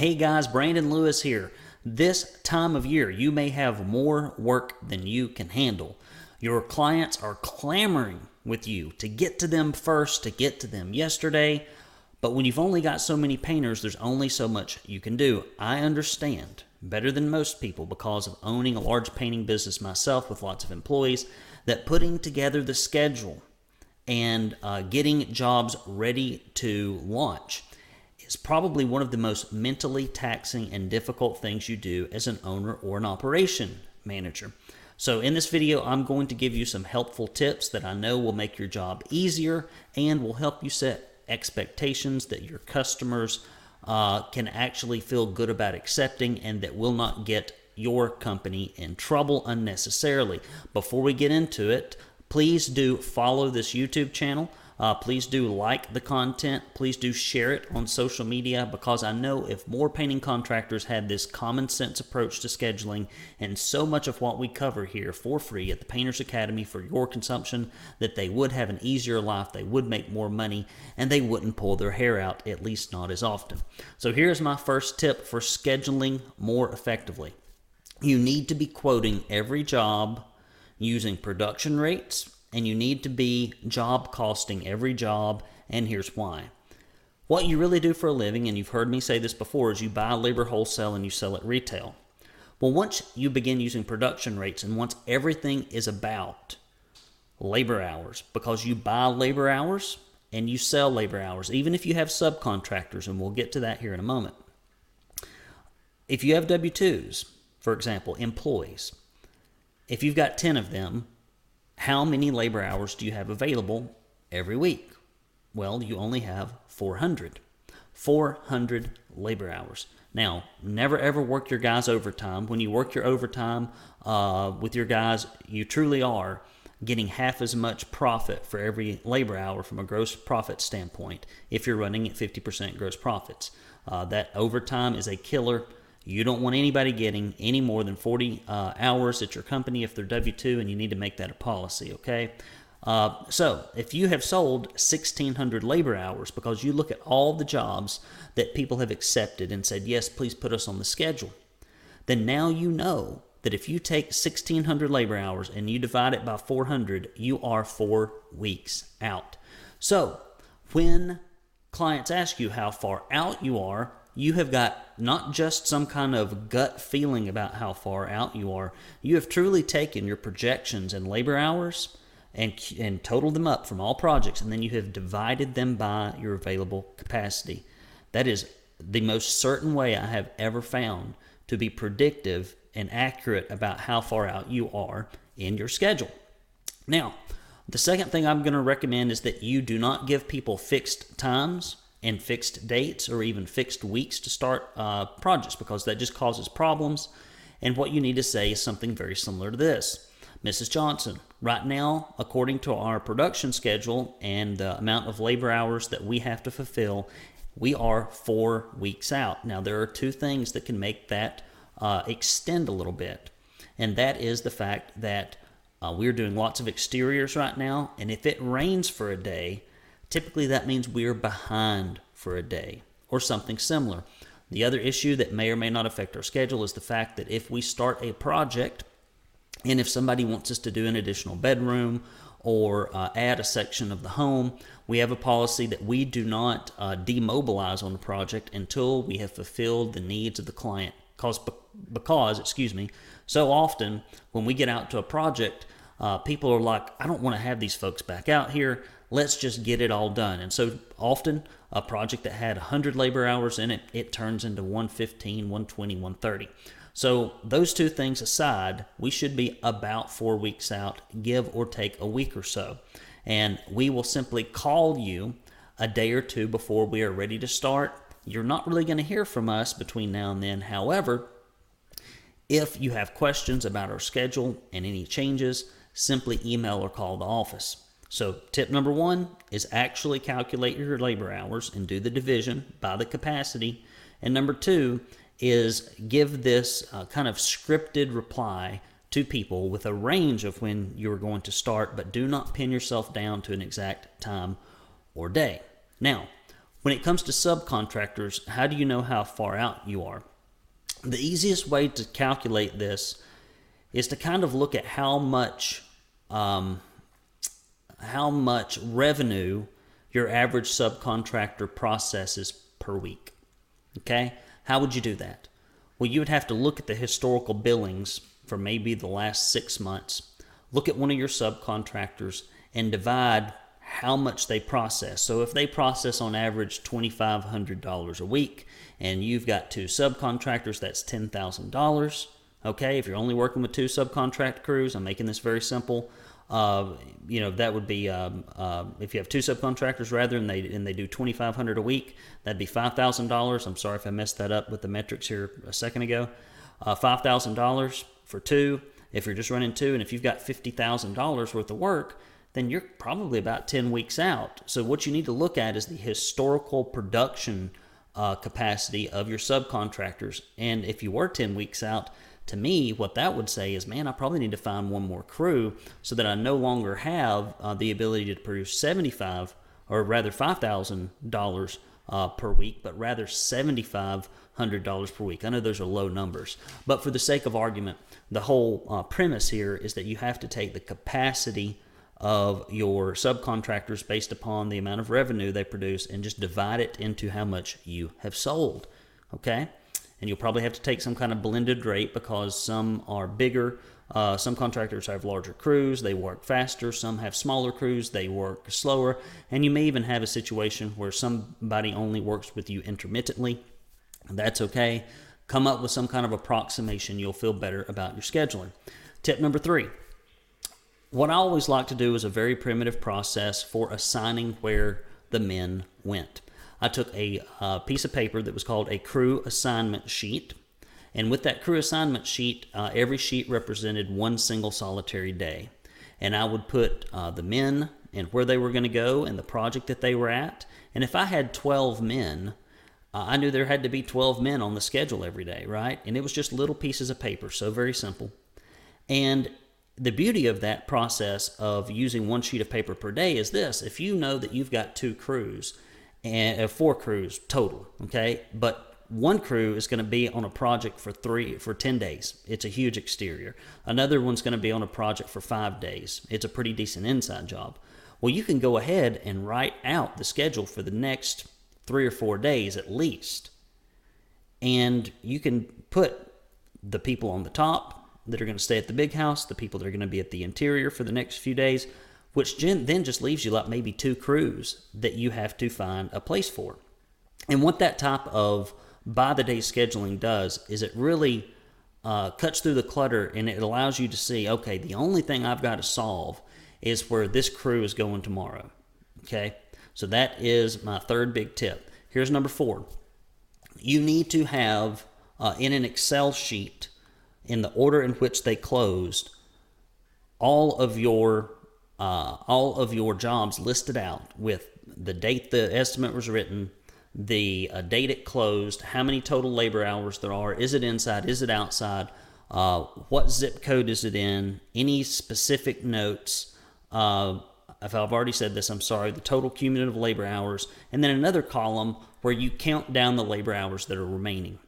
Hey guys, Brandon Lewis here. This time of year, you may have more work than you can handle. Your clients are clamoring with you to get to them first, to get to them yesterday. But when you've only got so many painters, there's only so much you can do. I understand better than most people because of owning a large painting business myself with lots of employees that putting together the schedule and uh, getting jobs ready to launch is probably one of the most mentally taxing and difficult things you do as an owner or an operation manager. So, in this video, I'm going to give you some helpful tips that I know will make your job easier and will help you set expectations that your customers uh, can actually feel good about accepting and that will not get your company in trouble unnecessarily. Before we get into it, please do follow this YouTube channel. Uh, please do like the content. Please do share it on social media because I know if more painting contractors had this common sense approach to scheduling and so much of what we cover here for free at the Painters Academy for your consumption, that they would have an easier life, they would make more money, and they wouldn't pull their hair out, at least not as often. So here's my first tip for scheduling more effectively. You need to be quoting every job using production rates and you need to be job costing every job, and here's why. What you really do for a living, and you've heard me say this before, is you buy labor wholesale and you sell at retail. Well, once you begin using production rates and once everything is about labor hours, because you buy labor hours and you sell labor hours, even if you have subcontractors, and we'll get to that here in a moment. If you have W 2s, for example, employees, if you've got 10 of them, how many labor hours do you have available every week? Well, you only have 400. 400 labor hours. Now, never ever work your guys overtime. When you work your overtime uh, with your guys, you truly are getting half as much profit for every labor hour from a gross profit standpoint if you're running at 50% gross profits. Uh, that overtime is a killer you don't want anybody getting any more than 40 uh, hours at your company if they're W 2, and you need to make that a policy, okay? Uh, so, if you have sold 1,600 labor hours because you look at all the jobs that people have accepted and said, yes, please put us on the schedule, then now you know that if you take 1,600 labor hours and you divide it by 400, you are four weeks out. So, when clients ask you how far out you are, you have got not just some kind of gut feeling about how far out you are, you have truly taken your projections and labor hours and, and totaled them up from all projects, and then you have divided them by your available capacity. That is the most certain way I have ever found to be predictive and accurate about how far out you are in your schedule. Now, the second thing I'm going to recommend is that you do not give people fixed times and fixed dates or even fixed weeks to start uh, projects because that just causes problems. And what you need to say is something very similar to this. Mrs. Johnson, right now, according to our production schedule and the amount of labor hours that we have to fulfill, we are four weeks out. Now, there are two things that can make that uh, extend a little bit, and that is the fact that uh, we're doing lots of exteriors right now, and if it rains for a day, Typically, that means we're behind for a day or something similar. The other issue that may or may not affect our schedule is the fact that if we start a project and if somebody wants us to do an additional bedroom or uh, add a section of the home, we have a policy that we do not uh, demobilize on the project until we have fulfilled the needs of the client. Because, because, excuse me, so often when we get out to a project, uh, people are like, I don't want to have these folks back out here let's just get it all done. And so often a project that had 100 labor hours in it, it turns into 115, 120, 130. So those two things aside, we should be about four weeks out, give or take a week or so. And we will simply call you a day or two before we are ready to start. You're not really going to hear from us between now and then. However, if you have questions about our schedule and any changes, simply email or call the office. So, tip number one is actually calculate your labor hours and do the division by the capacity. And number two is give this uh, kind of scripted reply to people with a range of when you're going to start, but do not pin yourself down to an exact time or day. Now, When it comes to subcontractors, how do you know how far out you are? The easiest way to calculate this is to kind of look at how much um, how much revenue your average subcontractor processes per week. Okay, how would you do that? Well, you would have to look at the historical billings for maybe the last six months. Look at one of your subcontractors and divide how much they process. So if they process on average $2,500 a week and you've got two subcontractors, that's $10,000. Okay, if you're only working with two subcontract crews, I'm making this very simple. Uh, you know that would be um, uh, if you have two subcontractors rather and they and they do 2500 a week that'd be $5000 i'm sorry if i messed that up with the metrics here a second ago uh, $5000 for two if you're just running two and if you've got $50000 worth of work then you're probably about 10 weeks out. So, what you need to look at is the historical production uh, capacity of your subcontractors. And if you were 10 weeks out, to me, what that would say is, man, I probably need to find one more crew so that I no longer have uh, the ability to produce 75 or rather $5,000 uh, per week, but rather $7,500 per week. I know those are low numbers, but for the sake of argument, the whole uh, premise here is that you have to take the capacity of your subcontractors based upon the amount of revenue they produce and just divide it into how much you have sold. Okay? And you'll probably have to take some kind of blended rate because some are bigger. Uh, some contractors have larger crews, they work faster. Some have smaller crews, they work slower. And you may even have a situation where somebody only works with you intermittently. That's okay. Come up with some kind of approximation. You'll feel better about your scheduling. Tip number three what I always like to do is a very primitive process for assigning where the men went. I took a uh, piece of paper that was called a crew assignment sheet. And with that crew assignment sheet, uh, every sheet represented one single solitary day. And I would put uh, the men and where they were going to go and the project that they were at. And if I had 12 men, uh, I knew there had to be 12 men on the schedule every day, right? And it was just little pieces of paper, so very simple. And the beauty of that process of using one sheet of paper per day is this if you know that you've got two crews and uh, four crews total okay? But one crew is going to be on a project for three for 10 days. It's a huge exterior. Another one's going to be on a project for five days. It's a pretty decent inside job. Well you can go ahead and write out the schedule for the next three or four days at least. And you can put the people on the top that are going to stay at the big house, the people that are going to be at the interior for the next few days, which then just leaves you like maybe two crews that you have to find a place for. And what that type of by the day scheduling does is it really uh, cuts through the clutter and it allows you to see okay, the only thing I've got to solve is where this crew is going tomorrow. Okay, so that is my third big tip. Here's number four you need to have uh, in an Excel sheet in the order in which they closed, all of your uh, all of your jobs listed out with the date the estimate was written, the uh, date it closed, how many total labor hours there are, is it inside, is it outside, uh, what zip code is it in, any specific notes. Uh, if I've already said this, I'm sorry, the total cumulative labor hours, and then another column where you count down the labor hours that are remaining.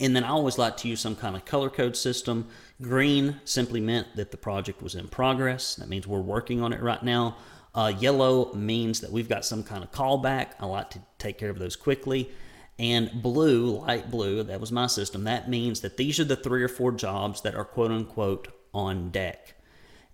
And then I always like to use some kind of color code system. Green simply meant that the project was in progress. That means we're working on it right now. Uh, yellow means that we've got some kind of callback. I like to take care of those quickly. And blue, light blue, that was my system. That means that these are the three or four jobs that are quote unquote on deck.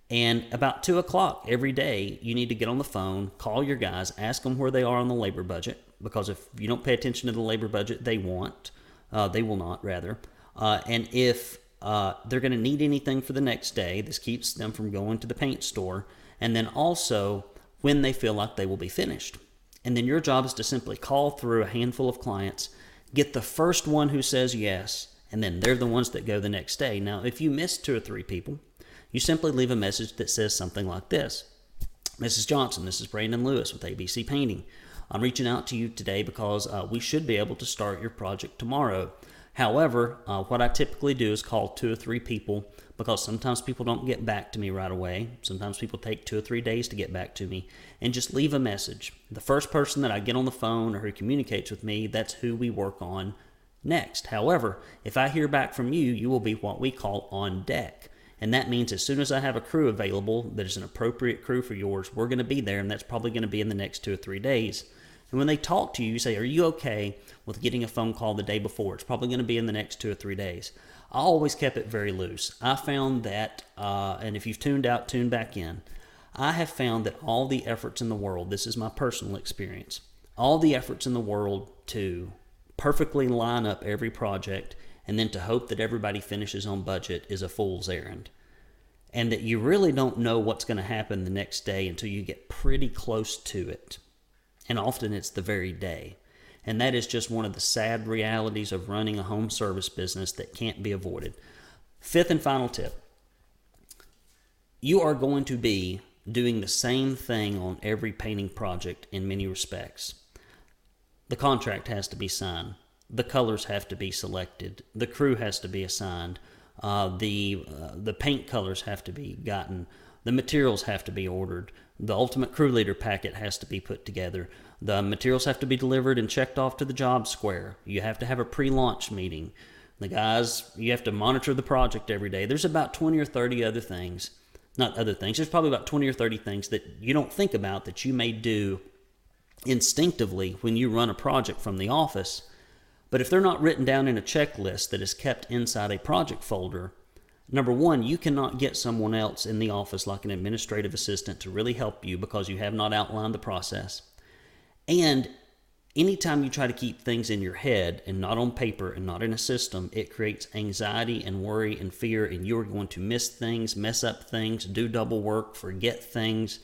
And about two o'clock every day, you need to get on the phone, call your guys, ask them where they are on the labor budget. Because if you don't pay attention to the labor budget they want, uh, they will not, rather. Uh, and if uh, they're going to need anything for the next day, this keeps them from going to the paint store. And then also when they feel like they will be finished. And then your job is to simply call through a handful of clients, get the first one who says yes, and then they're the ones that go the next day. Now, if you miss two or three people, you simply leave a message that says something like this Mrs. Johnson, this is Brandon Lewis with ABC Painting. I'm reaching out to you today because uh, we should be able to start your project tomorrow. However, uh, what I typically do is call two or three people because sometimes people don't get back to me right away. Sometimes people take two or three days to get back to me and just leave a message. The first person that I get on the phone or who communicates with me, that's who we work on next. However, if I hear back from you, you will be what we call on deck. And that means as soon as I have a crew available that is an appropriate crew for yours, we're going to be there, and that's probably going to be in the next two or three days. And when they talk to you, you say, Are you okay with getting a phone call the day before? It's probably going to be in the next two or three days. I always kept it very loose. I found that, uh, and if you've tuned out, tune back in. I have found that all the efforts in the world, this is my personal experience, all the efforts in the world to perfectly line up every project and then to hope that everybody finishes on budget is a fool's errand. And that you really don't know what's going to happen the next day until you get pretty close to it. And often it's the very day. And that is just one of the sad realities of running a home service business that can't be avoided. Fifth and final tip you are going to be doing the same thing on every painting project in many respects. The contract has to be signed the colors have to be selected, the crew has to be assigned, uh, the uh, the paint colors have to be gotten, the materials have to be ordered, the ultimate crew leader packet has to be put together, the materials have to be delivered and checked off to the job square. You have to have a pre-launch meeting. The guys, you have to monitor the project every day. There's about 20 or 30 other things, not other things. There's probably about 20 or 30 things that you don't think about that you may do instinctively when you run a project from the office but if they're not written down in a checklist that is kept inside a project folder, number one, you cannot get someone else in the office, like an administrative assistant, to really help you because you have not outlined the process. And anytime you try to keep things in your head and not on paper and not in a system, it creates anxiety and worry and fear, and you're going to miss things, mess up things, do double work, forget things.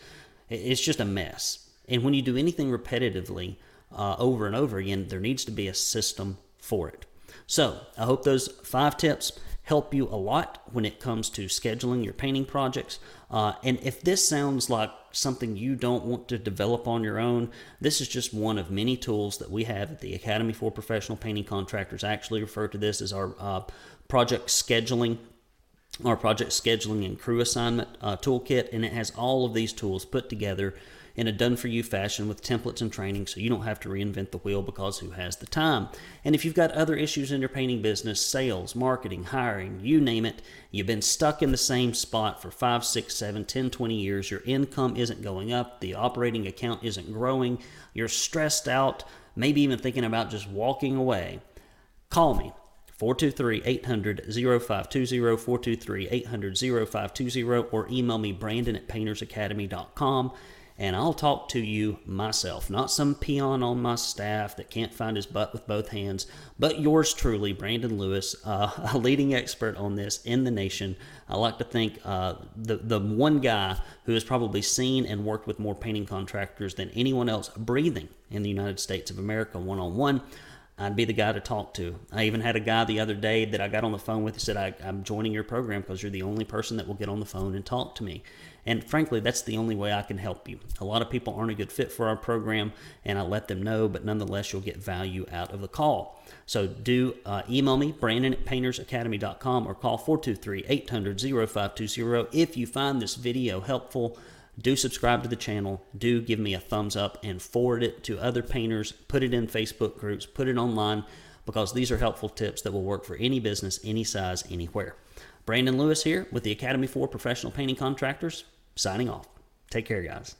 It's just a mess. And when you do anything repetitively, uh, over and over again, there needs to be a system for it. So I hope those five tips help you a lot when it comes to scheduling your painting projects. Uh, and if this sounds like something you don't want to develop on your own, this is just one of many tools that we have at the Academy for Professional Painting Contractors. I actually refer to this as our uh, project scheduling our project scheduling and crew assignment uh, toolkit, and it has all of these tools put together in a done for you fashion with templates and training so you don't have to reinvent the wheel because who has the time? And if you've got other issues in your painting business, sales, marketing, hiring, you name it, you've been stuck in the same spot for 5, 6, 7, 10, 20 years, your income isn't going up, the operating account isn't growing, you're stressed out, maybe even thinking about just walking away, call me. 423 800 0520, 423 800 0520, or email me brandon at paintersacademy.com and I'll talk to you myself, not some peon on my staff that can't find his butt with both hands, but yours truly, Brandon Lewis, uh, a leading expert on this in the nation. I like to think uh, the the one guy who has probably seen and worked with more painting contractors than anyone else breathing in the United States of America, one on one. I'd be the guy to talk to. I even had a guy the other day that I got on the phone with. He said, I, am joining your program because you're the only person that will get on the phone and talk to me. And frankly, that's the only way I can help you. A lot of people aren't a good fit for our program, and I let them know, but nonetheless, you'll get value out of the call. So do uh, email me, Brandon at paintersacademy.com, or call 423 800 0520. If you find this video helpful, do subscribe to the channel, do give me a thumbs up, and forward it to other painters. Put it in Facebook groups, put it online, because these are helpful tips that will work for any business, any size, anywhere. Brandon Lewis here with the Academy for Professional Painting Contractors signing off. Take care, guys.